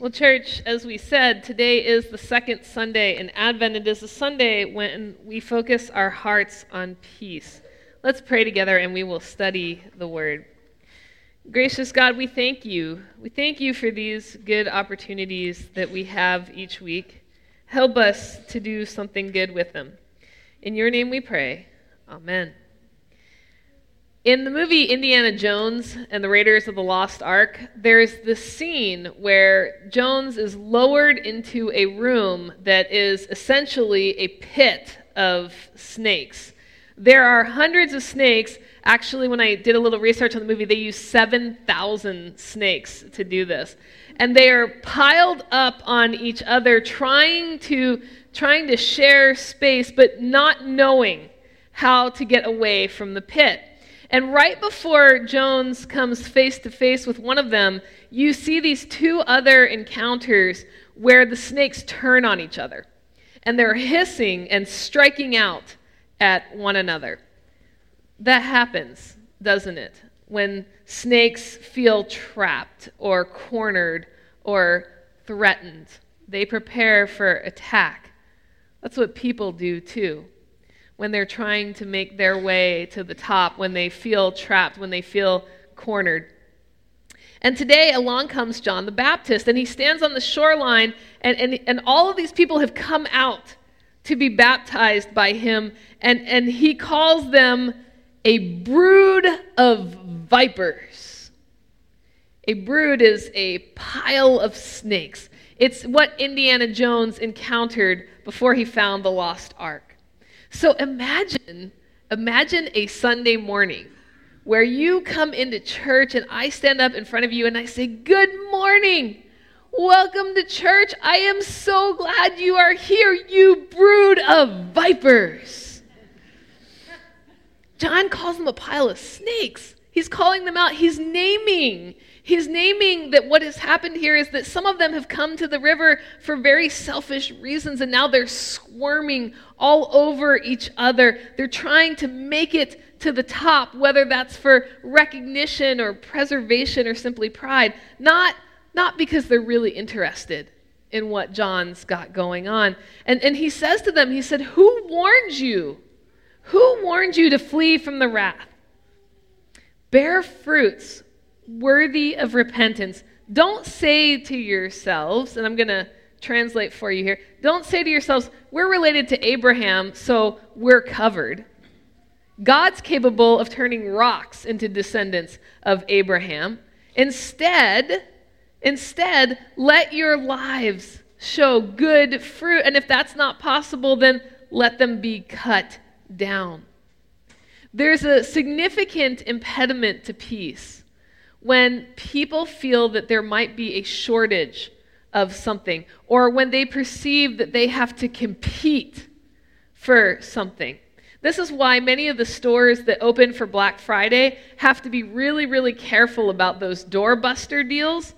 Well, church, as we said, today is the second Sunday in Advent. It is a Sunday when we focus our hearts on peace. Let's pray together and we will study the word. Gracious God, we thank you. We thank you for these good opportunities that we have each week. Help us to do something good with them. In your name we pray. Amen. In the movie Indiana Jones and the Raiders of the Lost Ark, there's this scene where Jones is lowered into a room that is essentially a pit of snakes. There are hundreds of snakes. Actually, when I did a little research on the movie, they used 7,000 snakes to do this. And they are piled up on each other, trying to, trying to share space, but not knowing how to get away from the pit. And right before Jones comes face to face with one of them, you see these two other encounters where the snakes turn on each other. And they're hissing and striking out at one another. That happens, doesn't it? When snakes feel trapped or cornered or threatened, they prepare for attack. That's what people do too when they're trying to make their way to the top, when they feel trapped, when they feel cornered. And today along comes John the Baptist, and he stands on the shoreline, and, and, and all of these people have come out to be baptized by him, and, and he calls them a brood of vipers. A brood is a pile of snakes. It's what Indiana Jones encountered before he found the lost ark. So imagine, imagine a Sunday morning where you come into church and I stand up in front of you and I say, Good morning. Welcome to church. I am so glad you are here, you brood of vipers. John calls them a pile of snakes. He's calling them out. He's naming. He's naming that what has happened here is that some of them have come to the river for very selfish reasons and now they're squirming all over each other. They're trying to make it to the top, whether that's for recognition or preservation or simply pride. Not, not because they're really interested in what John's got going on. And, and he says to them, He said, Who warned you? Who warned you to flee from the wrath? Bear fruits worthy of repentance. Don't say to yourselves, and I'm going to translate for you here, don't say to yourselves, we're related to Abraham, so we're covered. God's capable of turning rocks into descendants of Abraham. Instead, instead, let your lives show good fruit. And if that's not possible, then let them be cut down. There's a significant impediment to peace when people feel that there might be a shortage of something, or when they perceive that they have to compete for something. This is why many of the stores that open for Black Friday have to be really, really careful about those doorbuster deals.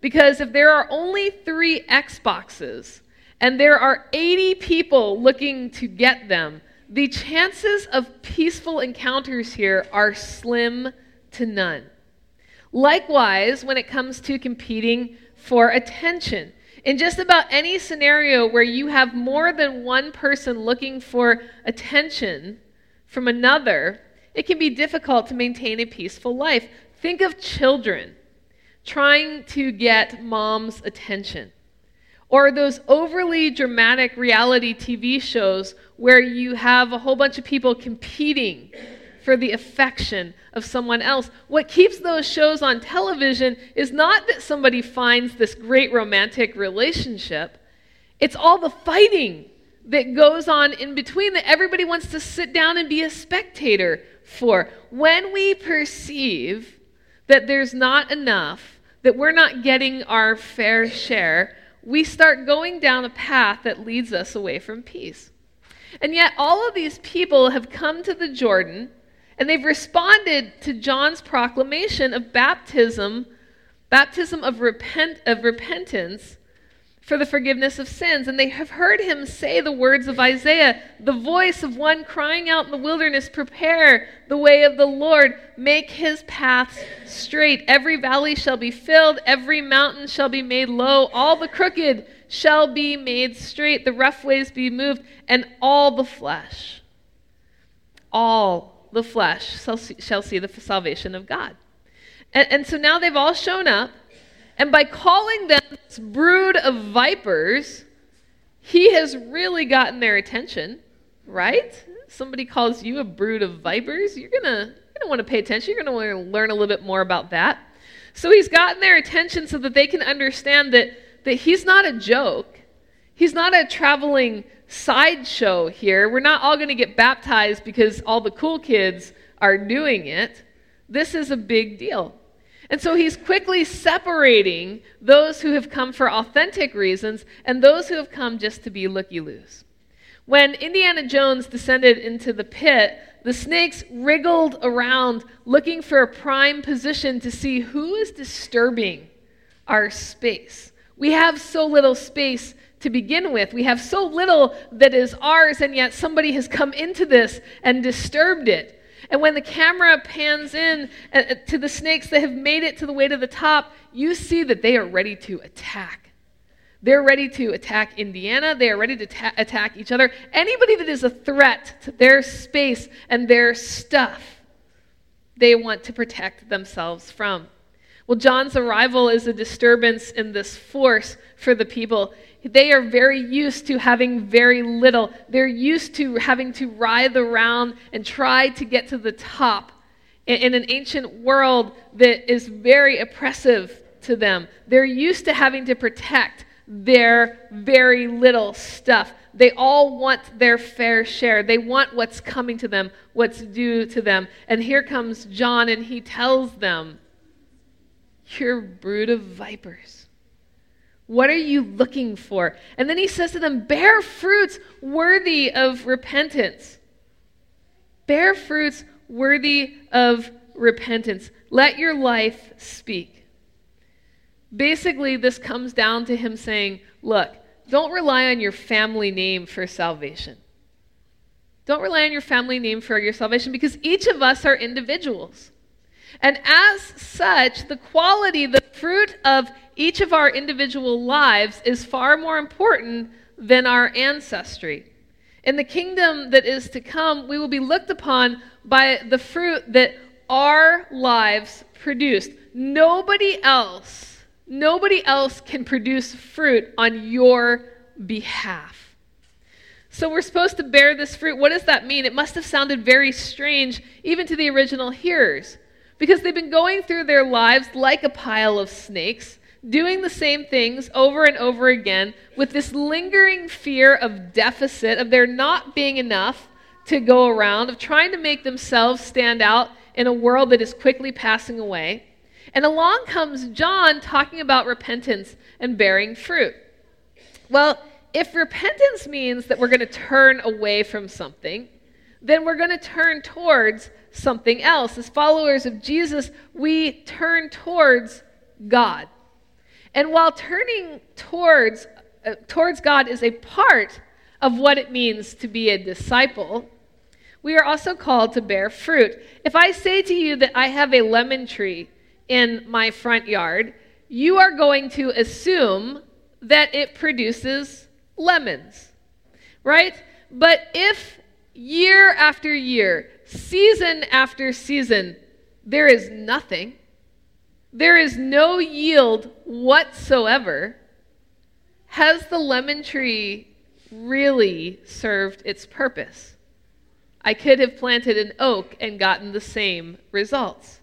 Because if there are only three Xboxes and there are 80 people looking to get them, the chances of peaceful encounters here are slim to none. Likewise, when it comes to competing for attention. In just about any scenario where you have more than one person looking for attention from another, it can be difficult to maintain a peaceful life. Think of children trying to get mom's attention. Or those overly dramatic reality TV shows where you have a whole bunch of people competing for the affection of someone else. What keeps those shows on television is not that somebody finds this great romantic relationship, it's all the fighting that goes on in between that everybody wants to sit down and be a spectator for. When we perceive that there's not enough, that we're not getting our fair share, we start going down a path that leads us away from peace. And yet, all of these people have come to the Jordan and they've responded to John's proclamation of baptism, baptism of, repent, of repentance for the forgiveness of sins. And they have heard him say the words of Isaiah, the voice of one crying out in the wilderness, Prepare the way of the Lord, make his paths straight. Every valley shall be filled, every mountain shall be made low, all the crooked shall be made straight, the rough ways be moved, and all the flesh, all the flesh shall see, shall see the salvation of God. And, and so now they've all shown up. And by calling them this brood of vipers, he has really gotten their attention, right? Somebody calls you a brood of vipers, you're going to you're to want to pay attention. You're going to want to learn a little bit more about that. So he's gotten their attention so that they can understand that, that he's not a joke. He's not a traveling sideshow here. We're not all going to get baptized because all the cool kids are doing it. This is a big deal. And so he's quickly separating those who have come for authentic reasons and those who have come just to be looky loos. When Indiana Jones descended into the pit, the snakes wriggled around looking for a prime position to see who is disturbing our space. We have so little space to begin with. We have so little that is ours, and yet somebody has come into this and disturbed it. And when the camera pans in uh, uh, to the snakes that have made it to the way to the top, you see that they are ready to attack. They're ready to attack Indiana. They are ready to ta- attack each other. Anybody that is a threat to their space and their stuff, they want to protect themselves from. Well, John's arrival is a disturbance in this force for the people. They are very used to having very little. They're used to having to writhe around and try to get to the top in, an ancient world that is very oppressive to them. They're used to having to protect their very little stuff. They all want their fair share. They want what's coming to them, what's due to them. And here comes John, and he tells them, You're a brood of vipers. What are you looking for? And then he says to them, Bear fruits worthy of repentance. Bear fruits worthy of repentance. Let your life speak. Basically, this comes down to him saying, Look, don't rely on your family name for salvation. Don't rely on your family name for your salvation because each of us are individuals. And as such, the quality, the fruit of each of our individual lives is far more important than our ancestry. In the kingdom that is to come, we will be looked upon by the fruit that our lives produced. Nobody else, nobody else can produce fruit on your behalf. So we're supposed to bear this fruit. What does that mean? It must have sounded very strange even to the original hearers because they've been going through their lives like a pile of snakes doing the same things over and over again with this lingering fear of deficit, of there not being enough to go around, of trying to make themselves stand out in a world that is quickly passing away. And along comes John talking about repentance and bearing fruit. Well, if repentance means that we're going to turn away from something, then we're going to turn towards something else. As followers of Jesus, we turn towards God. And while turning towards, uh, towards God is a part of what it means to be a disciple, we are also called to bear fruit. If I say to you that I have a lemon tree in my front yard, you are going to assume that it produces lemons, right? But if year after year, season after season, there is nothing, there is no yield whatsoever, has the lemon tree really served its purpose? I could have planted an oak and gotten the same results.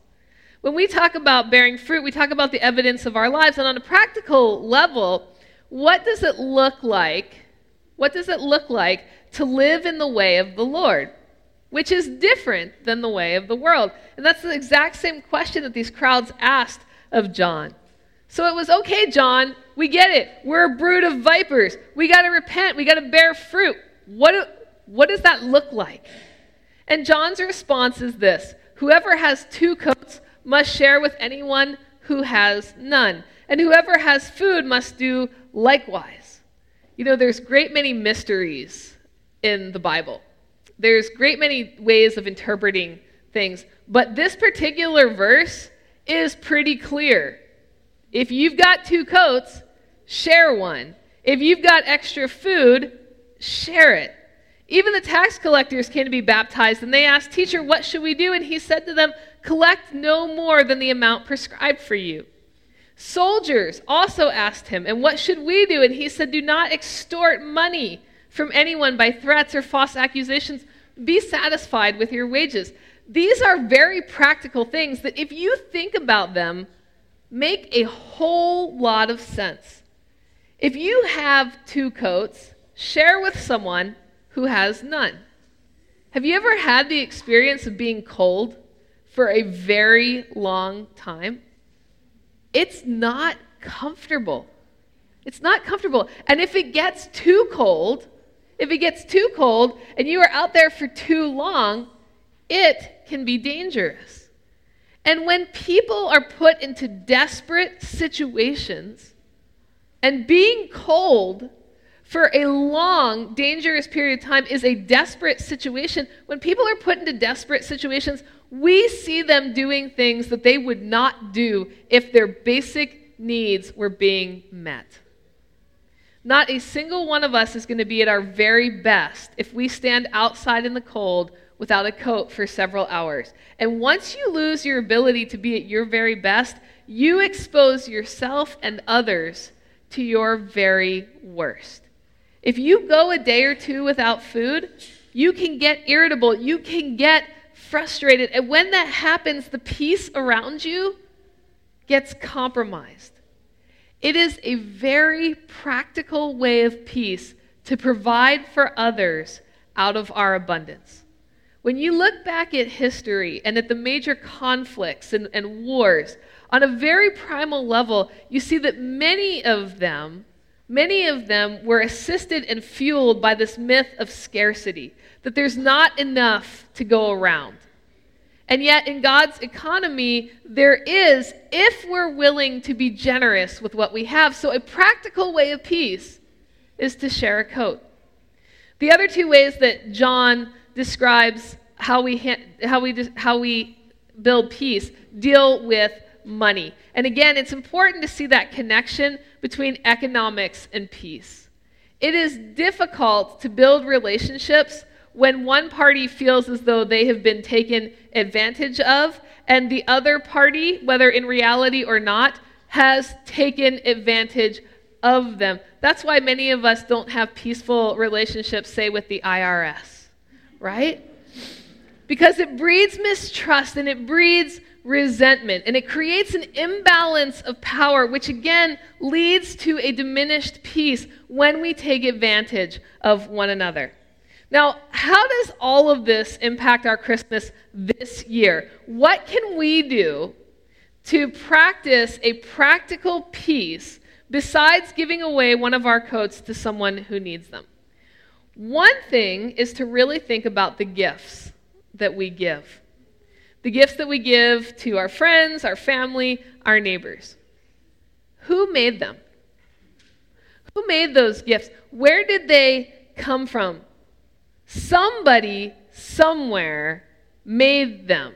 When we talk about bearing fruit, we talk about the evidence of our lives. And on a practical level, what does it look like? What does it look like to live in the way of the Lord? Which is different than the way of the world. And that's the exact same question that these crowds asked of John. So it was okay, John, we get it. We're a brood of vipers. We got to repent. We got to bear fruit. What, what does that look like? And John's response is this Whoever has two coats must share with anyone who has none, and whoever has food must do likewise. You know, there's great many mysteries in the Bible. There's great many ways of interpreting things, but this particular verse is pretty clear. If you've got two coats, share one. If you've got extra food, share it. Even the tax collectors came to be baptized, and they asked, Teacher, what should we do? And he said to them, Collect no more than the amount prescribed for you. Soldiers also asked him, And what should we do? And he said, Do not extort money from anyone by threats or false accusations. Be satisfied with your wages. These are very practical things that, if you think about them, make a whole lot of sense. If you have two coats, share with someone who has none. Have you ever had the experience of being cold for a very long time? It's not comfortable. It's not comfortable. And if it gets too cold, if it gets too cold and you are out there for too long, it can be dangerous. And when people are put into desperate situations, and being cold for a long, dangerous period of time is a desperate situation, when people are put into desperate situations, we see them doing things that they would not do if their basic needs were being met. Not a single one of us is going to be at our very best if we stand outside in the cold without a coat for several hours. And once you lose your ability to be at your very best, you expose yourself and others to your very worst. If you go a day or two without food, you can get irritable, you can get frustrated. And when that happens, the peace around you gets compromised. It is a very practical way of peace to provide for others out of our abundance. When you look back at history and at the major conflicts and, and, wars, on a very primal level, you see that many of them, many of them were assisted and fueled by this myth of scarcity, that there's not enough to go around. And yet, in God's economy, there is, if we're willing to be generous with what we have. So, a practical way of peace is to share a coat. The other two ways that John describes how we, ha- how we, how we build peace deal with money. And again, it's important to see that connection between economics and peace. It is difficult to build relationships when one party feels as though they have been taken advantage of, and the other party, whether in reality or not, has taken advantage of them. That's why many of us don't have peaceful relationships, say, with the IRS, right? Because it breeds mistrust and it breeds resentment and it creates an imbalance of power, which again leads to a diminished peace when we take advantage of one another. Now, how does all of this impact our Christmas this year? What can we do to practice a practical peace besides giving away one of our coats to someone who needs them? One thing is to really think about the gifts that we give. The gifts that we give to our friends, our family, our neighbors. Who made them? Who made those gifts? Where did they come from? Somebody somewhere made them.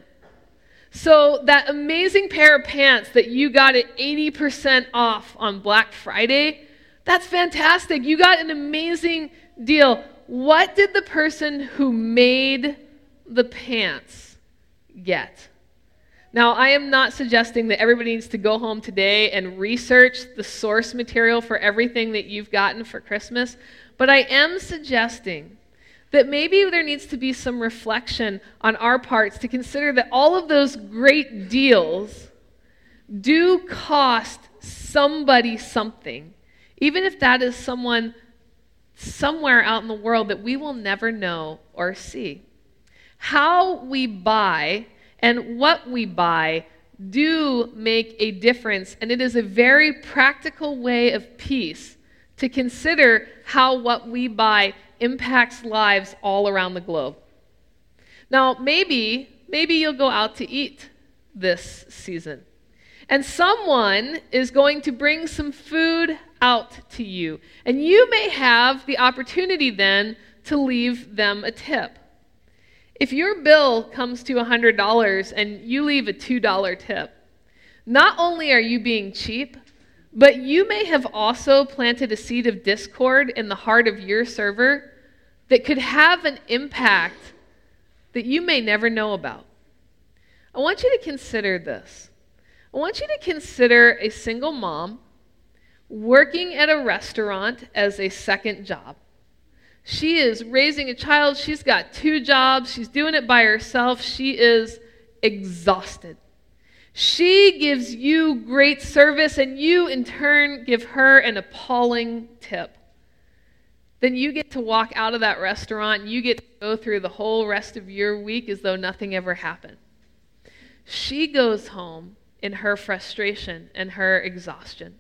So, that amazing pair of pants that you got at 80% off on Black Friday, that's fantastic. You got an amazing deal. What did the person who made the pants get? Now, I am not suggesting that everybody needs to go home today and research the source material for everything that you've gotten for Christmas, but I am suggesting that maybe there needs to be some reflection on our parts to consider that all of those great deals do cost somebody something, even if that is someone somewhere out in the world that we will never know or see. How we buy and what we buy do make a difference, and it is a very practical way of peace to consider how what we buy impacts lives all around the globe. Now, maybe, maybe you'll go out to eat this season. And someone is going to bring some food out to you. And you may have the opportunity then to leave them a tip. If your bill comes to $100 and you leave a $2 tip, not only are you being cheap, but you may have also planted a seed of discord in the heart of your server that could have an impact that you may never know about. I want you to consider this. I want you to consider a single mom working at a restaurant as a second job. She is raising a child. She's got two jobs. She's doing it by herself. She is exhausted. She gives you great service, and you, in turn, give her an appalling tip. Then you get to walk out of that restaurant and you get to go through the whole rest of your week as though nothing ever happened. She goes home in her frustration and her exhaustion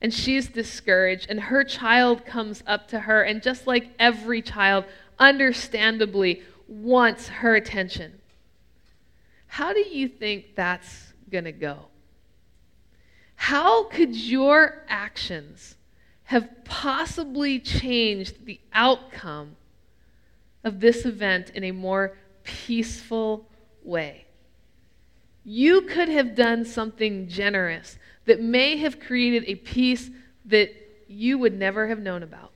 and she's discouraged, and her child comes up to her, and just like every child, understandably wants her attention. How do you think that's going to go? How could your actions have possibly changed the outcome of this event in a more peaceful way? You could have done something generous that may have created a peace that you would never have known about.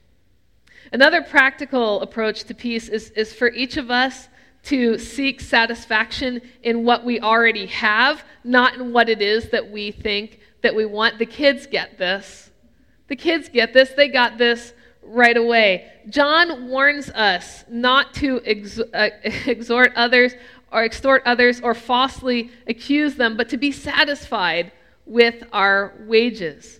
Another practical approach to peace is, is for each of us to seek satisfaction in what we already have, not in what it is that we think that we want. The kids get this. The kids get this. They got this right away. John warns us not to ex- uh, exhort others or extort others or falsely accuse them, but to be satisfied with our wages.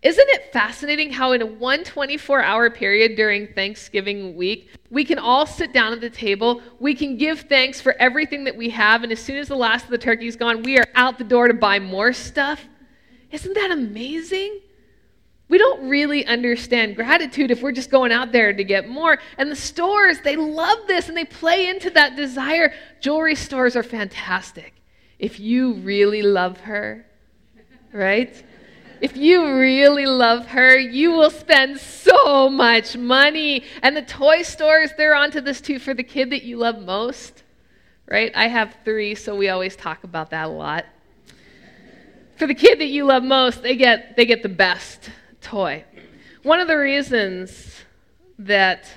Isn't it fascinating how, in a 124 hour period during Thanksgiving week, we can all sit down at the table, we can give thanks for everything that we have, and as soon as the last of the turkey's gone, we are out the door to buy more stuff? Isn't that amazing? We don't really understand gratitude if we're just going out there to get more. And the stores, they love this and they play into that desire. Jewelry stores are fantastic. If you really love her, right? If you really love her, you will spend so much money. And the toy stores, they're onto this too for the kid that you love most, right? I have three, so we always talk about that a lot. For the kid that you love most, they get, they get the best toy. One of the reasons that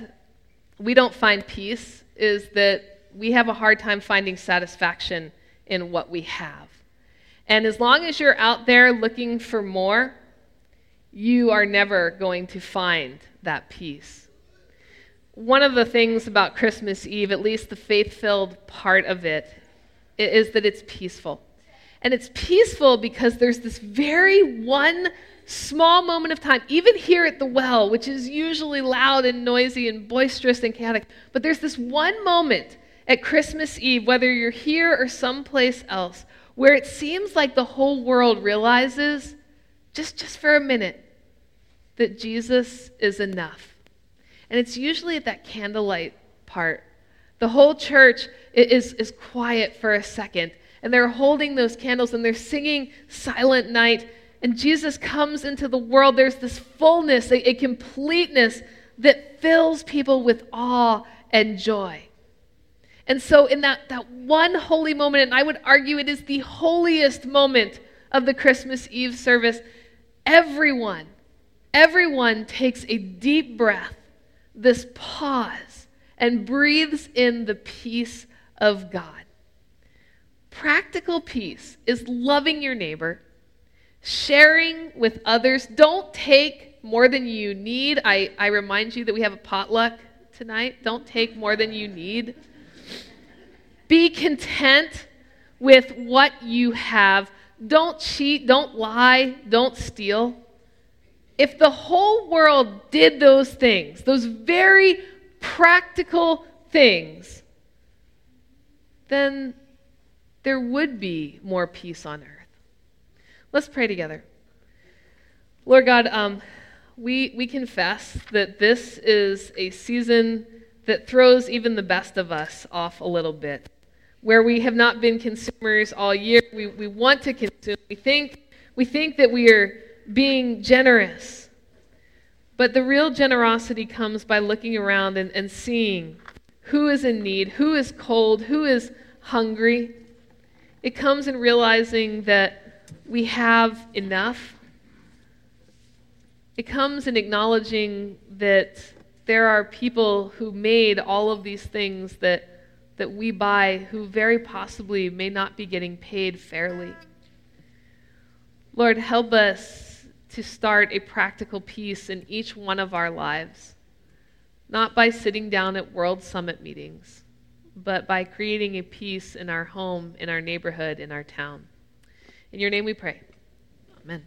we don't find peace is that we have a hard time finding satisfaction in what we have. And as long as you're out there looking for more, you are never going to find that peace. One of the things about Christmas Eve, at least the faith filled part of it, is that it's peaceful. And it's peaceful because there's this very one small moment of time, even here at the well, which is usually loud and noisy and boisterous and chaotic, but there's this one moment at Christmas Eve, whether you're here or someplace else, where it seems like the whole world realizes, just, just for a minute, that Jesus is enough. And it's usually at that candlelight part. The whole church is, is quiet for a second, and they're holding those candles and they're singing Silent Night. And Jesus comes into the world. There's this fullness, a, a completeness that fills people with awe and joy. And so, in that, that one holy moment, and I would argue it is the holiest moment of the Christmas Eve service, everyone, everyone takes a deep breath, this pause, and breathes in the peace of God. Practical peace is loving your neighbor, sharing with others. Don't take more than you need. I, I remind you that we have a potluck tonight. Don't take more than you need. Be content with what you have. Don't cheat, don't lie, don't steal. If the whole world did those things, those very practical things, then there would be more peace on earth. Let's pray together. Lord God, um, we, we confess that this is a season that throws even the best of us off a little bit. Where we have not been consumers all year. We, we want to consume. We think, we think that we are being generous. But the real generosity comes by looking around and, and seeing who is in need, who is cold, who is hungry. It comes in realizing that we have enough. It comes in acknowledging that there are people who made all of these things that, that we buy who very possibly may not be getting paid fairly. Lord, help us to start a practical peace in each one of our lives, not by sitting down at World Summit meetings, but by creating a peace in our home, in our neighborhood, in our town. In your name we pray. Amen.